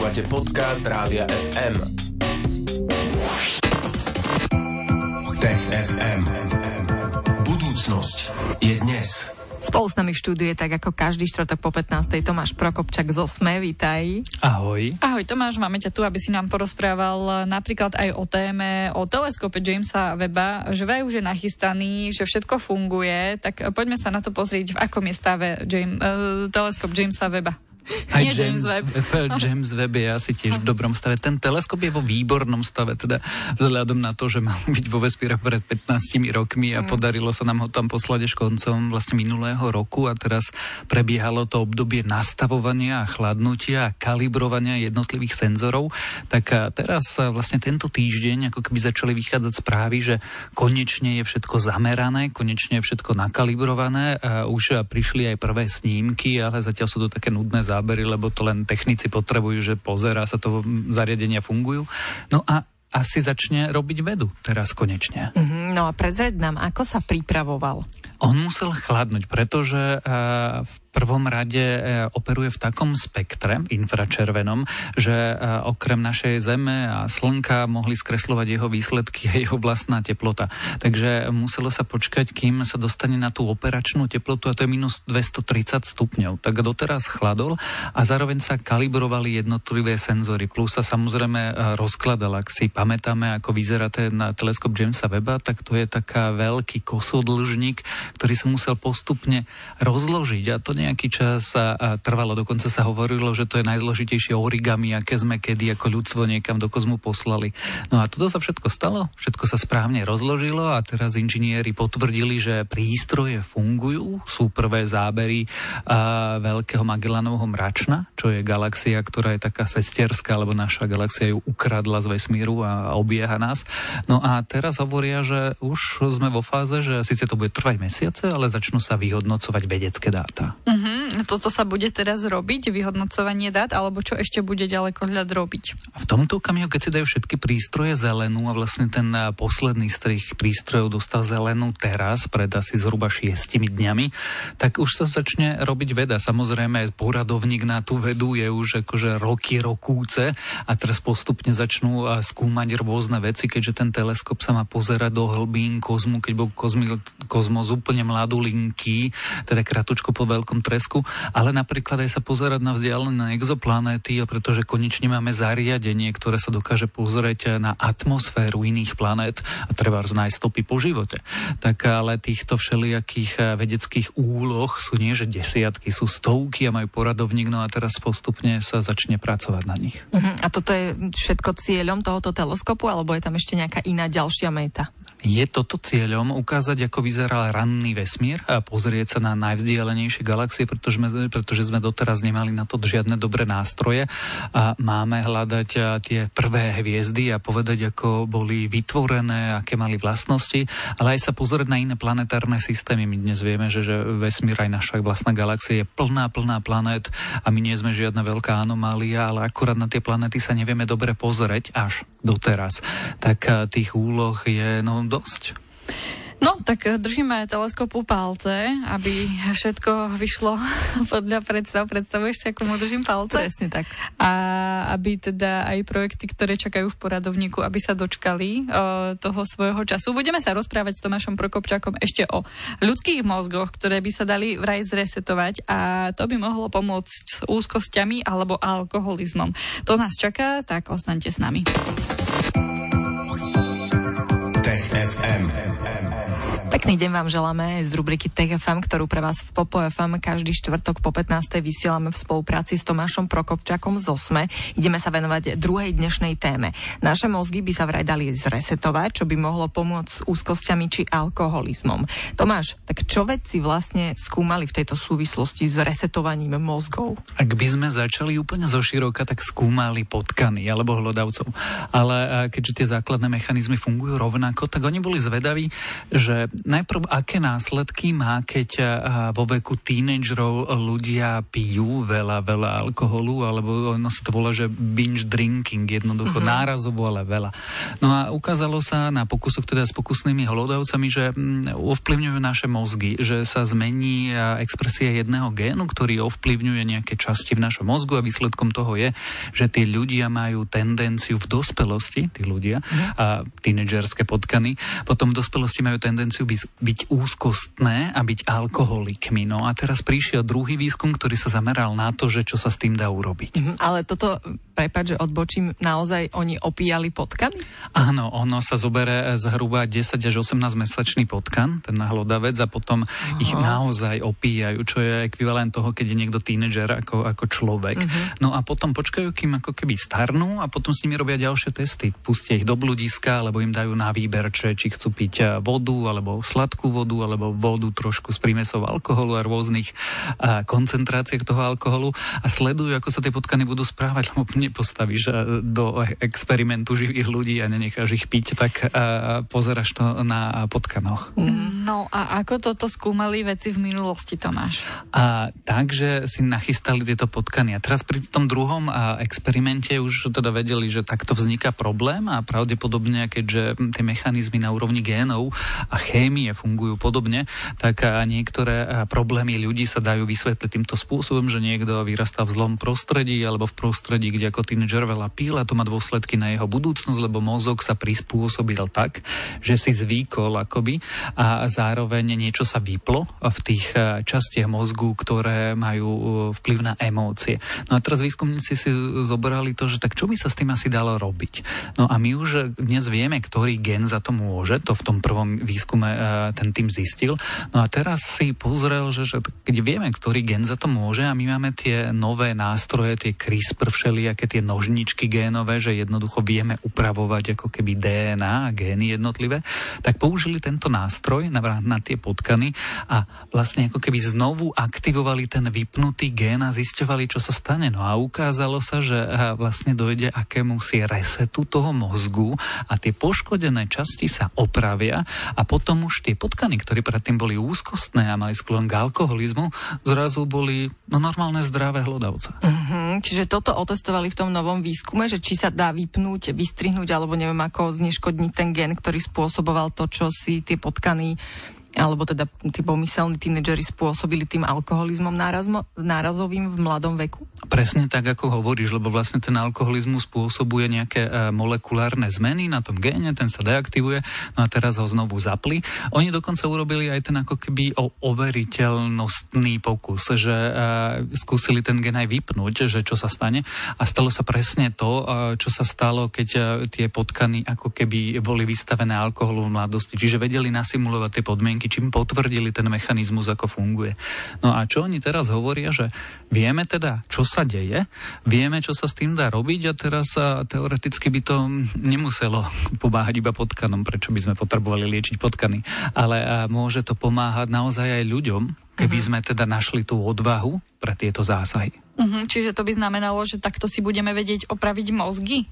Počúvate podcast Rádia FM. Tech FM. Budúcnosť je dnes. Spolu s nami v štúdiu je tak ako každý štvrtok po 15. Tomáš Prokopčak zo SME, vítaj. Ahoj. Ahoj Tomáš, máme ťa tu, aby si nám porozprával napríklad aj o téme, o teleskope Jamesa Weba, že vraj už je nachystaný, že všetko funguje, tak poďme sa na to pozrieť, v akom je stave James, uh, teleskop Jamesa Weba. Aj Nie James, Webb. James Webb je asi tiež v dobrom stave. Ten teleskop je vo výbornom stave, teda vzhľadom na to, že mal byť vo vesmíre pred 15 rokmi a podarilo sa nám ho tam poslať až koncom vlastne minulého roku a teraz prebiehalo to obdobie nastavovania a chladnutia a kalibrovania jednotlivých senzorov. Tak a teraz vlastne tento týždeň ako keby začali vychádzať správy, že konečne je všetko zamerané, konečne je všetko nakalibrované. A už prišli aj prvé snímky, ale zatiaľ sú to také nudné zábery, lebo to len technici potrebujú, že pozerá sa to, zariadenia fungujú. No a asi začne robiť vedu teraz konečne. Mhm, no a prezred nám, ako sa pripravoval? On musel chladnúť, pretože uh, v prvom rade uh, operuje v takom spektre infračervenom, že uh, okrem našej Zeme a Slnka mohli skreslovať jeho výsledky a jeho vlastná teplota. Takže muselo sa počkať, kým sa dostane na tú operačnú teplotu a to je minus 230 stupňov. Tak doteraz chladol a zároveň sa kalibrovali jednotlivé senzory. Plus sa samozrejme rozkladal, ak si pamätáme, ako vyzerá ten teleskop Jamesa Weba, tak to je taká veľký kosodlžník, ktorý sa musel postupne rozložiť a to nejaký čas a, a trvalo. Dokonca sa hovorilo, že to je najzložitejšie origami, aké sme kedy ako ľudstvo niekam do kozmu poslali. No a toto sa všetko stalo, všetko sa správne rozložilo a teraz inžinieri potvrdili, že prístroje fungujú, sú prvé zábery a, veľkého Magellanovho mračna, čo je galaxia, ktorá je taká sestierská, lebo naša galaxia ju ukradla z vesmíru a obieha nás. No a teraz hovoria, že už sme vo fáze, že síce to bude trvať mesiace, ale začnú sa vyhodnocovať vedecké dáta. Uh-huh. Toto sa bude teraz robiť, vyhodnocovanie dát, alebo čo ešte bude ďalekohľad robiť? A v tomto okamihu, keď si dajú všetky prístroje zelenú a vlastne ten a, posledný z tých prístrojov dostal zelenú teraz, pred asi zhruba šiestimi dňami, tak už sa začne robiť veda. Samozrejme, poradovník na tú vedu je už akože roky, rokúce a teraz postupne začnú a, skúmať rôzne veci, keďže ten teleskop sa má pozerať do hlbín kozmu, keď bol kozmos úplne mladú linky, teda kratučko po veľkom tresku, ale napríklad aj sa pozerať na vzdialené exoplanéty, pretože konečne máme zariadenie, ktoré sa dokáže pozrieť na atmosféru iných planét a treba nájsť stopy po živote. Tak ale týchto všelijakých vedeckých úloh sú nie, že desiatky, sú stovky a majú poradovník, no a teraz postupne sa začne pracovať na nich. Uh-huh. A toto je všetko cieľom tohoto teleskopu, alebo je tam ešte nejaká iná ďalšia meta? Je toto cieľom ukázať, ako vyzeral ranný vesmír a pozrieť sa na najvzdialenejšie galaxie, pretože sme, pretože sme doteraz nemali na to žiadne dobré nástroje a máme hľadať tie prvé hviezdy a povedať, ako boli vytvorené, aké mali vlastnosti, ale aj sa pozrieť na iné planetárne systémy. My dnes vieme, že, že vesmír aj naša vlastná galaxia je plná, plná planét a my nie sme žiadna veľká anomália, ale akurát na tie planety sa nevieme dobre pozrieť až doteraz. Tak tých úloh je no, dosť. No, tak držíme teleskopu palce, aby všetko vyšlo podľa predstav. Predstavuješ si, ako mu držím palce? Presne tak. A aby teda aj projekty, ktoré čakajú v poradovníku, aby sa dočkali o, toho svojho času. Budeme sa rozprávať s Tomášom Prokopčakom ešte o ľudských mozgoch, ktoré by sa dali vraj zresetovať a to by mohlo pomôcť s úzkosťami alebo alkoholizmom. To nás čaká, tak ostaňte s nami. Tech FM. Pekný deň vám želáme z rubriky Tech FM, ktorú pre vás v Popo FM každý štvrtok po 15. vysielame v spolupráci s Tomášom Prokopčakom z OSME. Ideme sa venovať druhej dnešnej téme. Naše mozgy by sa vraj dali zresetovať, čo by mohlo pomôcť s úzkosťami či alkoholizmom. Tomáš, tak čo vedci vlastne skúmali v tejto súvislosti s resetovaním mozgov? Ak by sme začali úplne zo široka, tak skúmali potkany alebo hlodavcov. Ale keďže tie základné mechanizmy fungujú rovnako, tak oni boli zvedaví, že najprv, aké následky má, keď uh, vo veku tínedžerov ľudia pijú veľa, veľa alkoholu, alebo ono sa to volá, že binge drinking, jednoducho uh-huh. nárazovo, ale veľa. No a ukázalo sa na pokusoch teda s pokusnými holodavcami, že mm, ovplyvňujú naše mozgy, že sa zmení expresia jedného génu, ktorý ovplyvňuje nejaké časti v našom mozgu a výsledkom toho je, že tí ľudia majú tendenciu v dospelosti, tí ľudia, uh-huh. a tínedžerské potkany, potom v dospelosti majú tendenciu byť, byť úzkostné a byť alkoholikmi. No a teraz prišiel druhý výskum, ktorý sa zameral na to, že čo sa s tým dá urobiť. Mm-hmm, ale toto, prepáč, že odbočím, naozaj oni opíjali potkany? Áno, ono sa zobere zhruba 10 až 18 mesačný potkan, ten hlodavec a potom Aha. ich naozaj opíjajú, čo je ekvivalent toho, keď je niekto tínedžer ako, ako človek. Mm-hmm. No a potom počkajú, kým ako keby starnú a potom s nimi robia ďalšie testy. Pustia ich do bludiska, alebo im dajú na výber, či, či chcú piť eh, vodu, alebo sladkú vodu, alebo vodu trošku s prímesou alkoholu a rôznych a, koncentráciách toho alkoholu a sledujú, ako sa tie potkany budú správať, lebo nepostavíš do experimentu živých ľudí a nenecháš ich piť, tak a, pozeráš to na potkanoch. Mm. No a ako toto skúmali veci v minulosti, Tomáš? A, takže si nachystali tieto potkany. A teraz pri tom druhom a, experimente už teda vedeli, že takto vzniká problém a pravdepodobne, keďže tie mechanizmy na úrovni génov a chémie fungujú podobne, tak niektoré problémy ľudí sa dajú vysvetliť týmto spôsobom, že niekto vyrastá v zlom prostredí alebo v prostredí, kde ako tínedžer veľa píl a to má dôsledky na jeho budúcnosť, lebo mozog sa prispôsobil tak, že si zvýkol akoby a zároveň niečo sa vyplo v tých častiach mozgu, ktoré majú vplyv na emócie. No a teraz výskumníci si zobrali to, že tak čo by sa s tým asi dalo robiť. No a my už dnes vieme, ktorý gen za to môže, to v tom prvom výskume ten tým zistil. No a teraz si pozrel, že, že keď vieme, ktorý gen za to môže a my máme tie nové nástroje, tie CRISPR všelijaké, tie nožničky génové, že jednoducho vieme upravovať ako keby DNA a gény jednotlivé, tak použili tento nástroj na, na tie potkany a vlastne ako keby znovu aktivovali ten vypnutý gén a zisťovali, čo sa stane. No a ukázalo sa, že vlastne dojde akému si resetu toho mozgu a tie poškodené časti sa opravia a potom už tie potkany, ktorí predtým boli úzkostné a mali sklon k alkoholizmu, zrazu boli no, normálne zdravé hlodavce. Mm-hmm, čiže toto otestovali v tom novom výskume, že či sa dá vypnúť, vystrihnúť alebo neviem ako zneškodniť ten gen, ktorý spôsoboval to, čo si tie potkany alebo teda tí pomyselní tínedžeri spôsobili tým alkoholizmom nárazmo, nárazovým v mladom veku? Presne tak, ako hovoríš, lebo vlastne ten alkoholizmus spôsobuje nejaké e, molekulárne zmeny na tom géne, ten sa deaktivuje, no a teraz ho znovu zapli. Oni dokonca urobili aj ten ako keby o overiteľnostný pokus, že e, skúsili ten gen aj vypnúť, že čo sa stane a stalo sa presne to, e, čo sa stalo, keď e, tie potkany ako keby boli vystavené alkoholu v mladosti. Čiže vedeli nasimulovať tie podmienky myšlienky, čím potvrdili ten mechanizmus, ako funguje. No a čo oni teraz hovoria, že vieme teda, čo sa deje, vieme, čo sa s tým dá robiť a teraz a teoreticky by to nemuselo pomáhať iba potkanom, prečo by sme potrebovali liečiť potkany, ale môže to pomáhať naozaj aj ľuďom, keby uh-huh. sme teda našli tú odvahu pre tieto zásahy. Uh-huh, čiže to by znamenalo, že takto si budeme vedieť opraviť mozgy?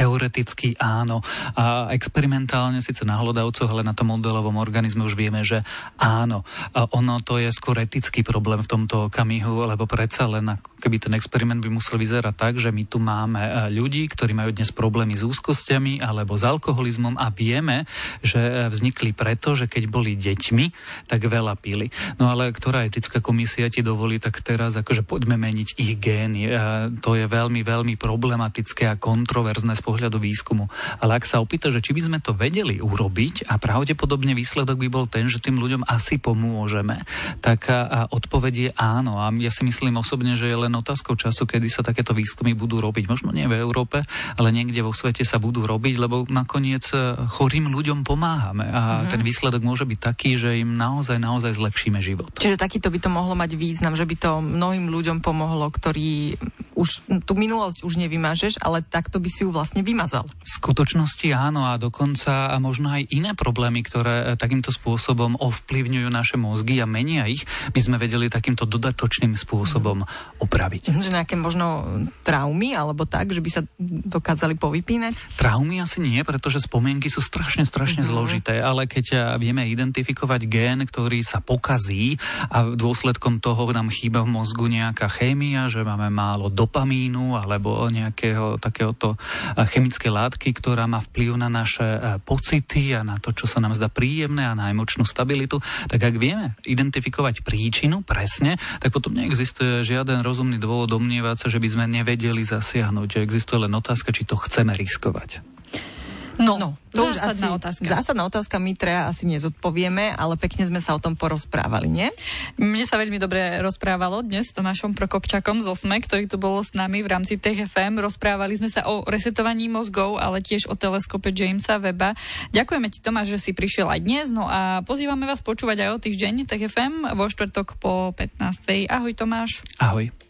Teoreticky áno. A experimentálne síce na hlodavcoch, ale na tom modelovom organizme už vieme, že áno. A ono to je skôr etický problém v tomto okamihu, lebo predsa len keby ten experiment by musel vyzerať tak, že my tu máme e, ľudí, ktorí majú dnes problémy s úzkosťami alebo s alkoholizmom a vieme, že e, vznikli preto, že keď boli deťmi, tak veľa pili. No ale ktorá etická komisia ti dovolí, tak teraz akože poďme meniť ich gény. E, to je veľmi, veľmi problematické a kontroverzné z pohľadu výskumu. Ale ak sa opýta, že či by sme to vedeli urobiť a pravdepodobne výsledok by bol ten, že tým ľuďom asi pomôžeme, tak a, a odpoveď je áno. A ja si myslím osobne, že je len otázkou času, kedy sa takéto výskumy budú robiť. Možno nie v Európe, ale niekde vo svete sa budú robiť, lebo nakoniec e, chorým ľuďom pomáhame a mm-hmm. ten výsledok môže byť taký, že im naozaj, naozaj zlepšíme život. Čiže takýto by to mohlo mať význam, že by to mnohým ľuďom pomohlo, ktorí už tú minulosť už nevymažeš, ale takto by si ju vlastne vymazal. V skutočnosti áno a dokonca a možno aj iné problémy, ktoré e, takýmto spôsobom ovplyvňujú naše mozgy a menia ich, by sme vedeli takýmto dodatočným spôsobom opraviť. Že nejaké možno traumy alebo tak, že by sa dokázali povypínať? Traumy asi nie, pretože spomienky sú strašne, strašne mm-hmm. zložité, ale keď e, vieme identifikovať gén, ktorý sa pokazí a dôsledkom toho nám chýba v mozgu nejaká chémia, že máme málo dopamínu alebo nejakého takéhoto e, chemické látky, ktorá má vplyv na naše e, pocity a na to, čo sa nám zdá príjemné a na emočnú stabilitu, tak ak vieme identifikovať príčinu presne, tak potom neexistuje žiaden rozumný dôvod domnievať sa, že by sme nevedeli zasiahnuť. Existuje len otázka, či to chceme riskovať. No, no to zásadná už asi, otázka. Zásadná otázka my treja asi nezodpovieme, ale pekne sme sa o tom porozprávali, nie? Mne sa veľmi dobre rozprávalo dnes s Tomášom Prokopčakom z Osme, ktorý tu bol s nami v rámci TFM. Rozprávali sme sa o resetovaní mozgov, ale tiež o teleskope Jamesa Weba. Ďakujeme ti, Tomáš, že si prišiel aj dnes. No a pozývame vás počúvať aj o týždeň TFM vo štvrtok po 15. Ahoj, Tomáš. Ahoj.